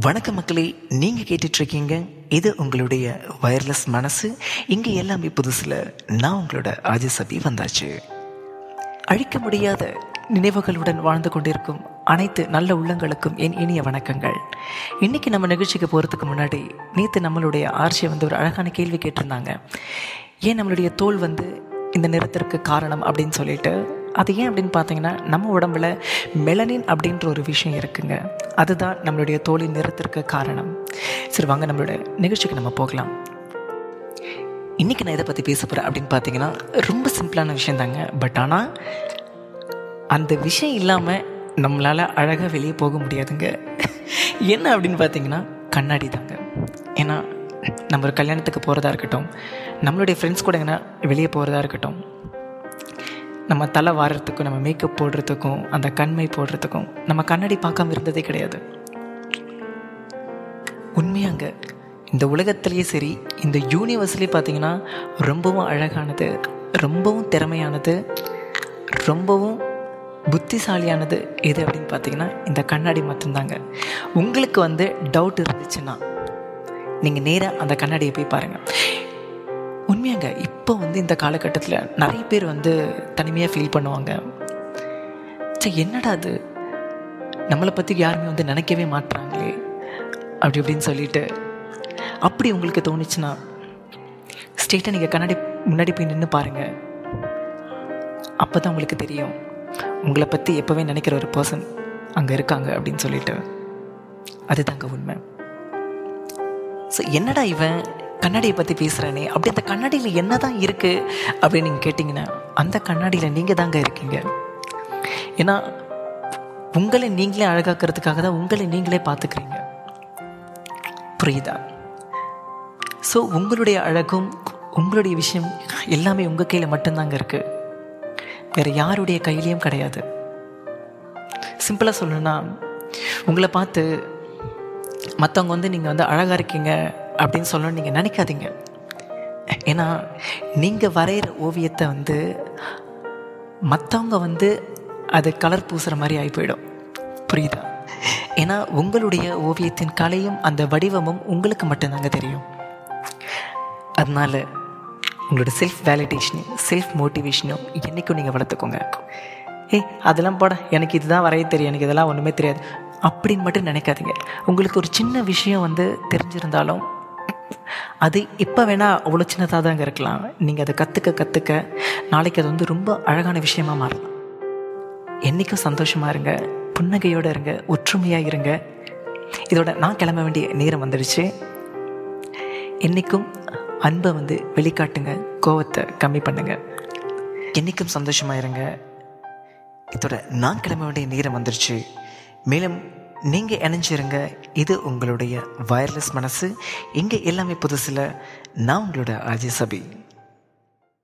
வணக்க மக்களே நீங்கள் கேட்டுட்ருக்கீங்க இது உங்களுடைய வயர்லெஸ் மனசு. இங்கே எல்லாமே புதுசில் நான் உங்களோட ஆஜசபி வந்தாச்சு. அழிக்க முடியாத நினைவுகளுடன் வாழ்ந்து கொண்டிருக்கும் அனைத்து நல்ல உள்ளங்களுக்கும் என் இனிய வணக்கங்கள். இன்றைக்கி நம்ம நிகழ்ச்சிக்கு போகிறதுக்கு முன்னாடி நேற்று நம்மளுடைய ஆர்ச்சியை வந்து ஒரு அழகான கேள்வி கேட்டிருந்தாங்க. ஏன் நம்மளுடைய தோல் வந்து இந்த நிறத்திற்கு காரணம் அப்படின்னு சொல்லிட்டு? அது ஏன் அப்படின்னு பார்த்தீங்கன்னா நம்ம உடம்புல மெலனின் அப்படின்ற ஒரு விஷயம் இருக்குங்க. அதுதான் நம்மளுடைய தோலின் நிறத்திற்கு காரணம். சரி வாங்க நம்மளோட நிகழ்ச்சிக்கு நம்ம போகலாம். இன்றைக்கி நான் இதை பற்றி பேச போகிறேன் அப்படின்னு பார்த்தீங்கன்னா ரொம்ப சிம்பிளான விஷயம் தாங்க பட் ஆனால் அந்த விஷயம் இல்லாமல் நம்மளால் அழகாக வெளியே போக முடியாதுங்க. என்ன அப்படின்னு பார்த்தீங்கன்னா கண்ணாடி தாங்க. ஏன்னா நம்ம ஒரு கல்யாணத்துக்கு போகிறதா இருக்கட்டும் நம்மளுடைய ஃப்ரெண்ட்ஸ் கூட எங்கன்னா வெளியே போகிறதா இருக்கட்டும் நம்ம தலை வாரத்துக்கும் நம்ம மேக்கப் போடுறதுக்கும் அந்த கண்மை போடுறதுக்கும் நம்ம கண்ணாடி பார்க்காம இருந்ததே கிடையாது. உண்மையாங்க இந்த உலகத்திலேயே சரி இந்த யூனிவர்ஸ்லேயே பார்த்தீங்கன்னா ரொம்பவும் அழகானது ரொம்பவும் திறமையானது ரொம்பவும் புத்திசாலியானது எது அப்படின்னு பார்த்தீங்கன்னா இந்த கண்ணாடி மட்டும்தாங்க. உங்களுக்கு வந்து டவுட் இருந்துச்சுன்னா நீங்கள் நேராக அந்த கண்ணாடியை போய் பாருங்கள் உண்மையாங்க இப்போ வந்து இந்த காலகட்டத்தில் நிறைய பேர் வந்து தனிமையாக ஃபீல் பண்ணுவாங்க. சரி என்னடா அது? நம்மளை பற்றி யாருமே வந்து நினைக்கவே மாட்டுறாங்களே அப்படி இப்படின்னு சொல்லிட்டு. அப்படி உங்களுக்கு தோணுச்சுன்னா ஸ்ட்ரெயிட்டாக நீங்கள் கண்ணாடி முன்னாடி போய் நின்று பாருங்கள் அப்போ தான் உங்களுக்கு தெரியும் உங்களை பற்றி எப்போவே நினைக்கிற ஒரு பர்சன் அங்கே இருக்காங்க அப்படின்னு சொல்லிட்டு. அதுதாங்க உண்மை. ஸோ என்னடா இவன்? கண்ணாடியை பற்றி பேசுகிறேனே அப்படி அந்த கண்ணாடியில் என்ன தான் இருக்குது அப்படின்னு நீங்கள் கேட்டிங்கன்னா அந்த கண்ணாடியில் நீங்கள் தாங்க இருக்கீங்க. ஏன்னா உங்களை நீங்களே அழகாக்கிறதுக்காக தான் உங்களை நீங்களே பார்த்துக்கிறீங்க. புரியுதா? ஸோ உங்களுடைய அழகும் உங்களுடைய விஷயம் எல்லாமே உங்கள் கையில் மட்டும்தாங்க இருக்குது வேறு யாருடைய கையிலையும் கிடையாது. சிம்பிளாக சொல்லணும்னா உங்களை பார்த்து மற்றவங்க வந்து நீங்கள் வந்து அழகாக இருக்கீங்க அப்படின்னு சொல்லணும்னு நீங்கள் நினைக்காதீங்க. ஏன்னா நீங்கள் வரைகிற ஓவியத்தை வந்து மற்றவங்க வந்து அது கலர் பூசுகிற மாதிரி ஆகி போயிடும். புரியுதா? ஏன்னா உங்களுடைய ஓவியத்தின் கலையும் அந்த வடிவமும் உங்களுக்கு மட்டும்தாங்க தெரியும். அதனால உங்களோட செல்ஃப் வேலிடேஷனும் செல்ஃப் மோட்டிவேஷனும் என்றைக்கும் நீங்கள் வளர்த்துக்கோங்க. ஏய் அதெல்லாம் போட. எனக்கு இதுதான் வரைய தெரியும். எனக்கு இதெல்லாம் ஒன்றுமே தெரியாது. அப்படின்னு மட்டும் நினைக்காதீங்க. உங்களுக்கு ஒரு சின்ன விஷயம் வந்து தெரிஞ்சிருந்தாலும் அது இப்போ வேணால் அவ்வளோ சின்னதாக தாங்க இருக்கலாம். நீங்கள் அதை கற்றுக்க கற்றுக்க நாளைக்கு அது வந்து ரொம்ப அழகான விஷயமா மாறலாம். என்றைக்கும் சந்தோஷமாக இருங்க புன்னகையோடு இருங்க ஒற்றுமையாக இருங்க. இதோட நான் கிளம்ப வேண்டிய நேரம் வந்துடுச்சு. என்றைக்கும் அன்பை வந்து வெளிக்காட்டுங்க கோவத்தை கம்மி பண்ணுங்கள் என்றைக்கும் சந்தோஷமாக இருங்க. இதோட நான் கிளம்ப வேண்டிய நேரம் வந்துடுச்சு. மேலும் நீங்கள் இணைஞ்சிருங்க. இது உங்களுடைய வயர்லெஸ் மனசு. இங்கே எல்லாமே புதுசில். நான் உங்களோட அஜய் சபி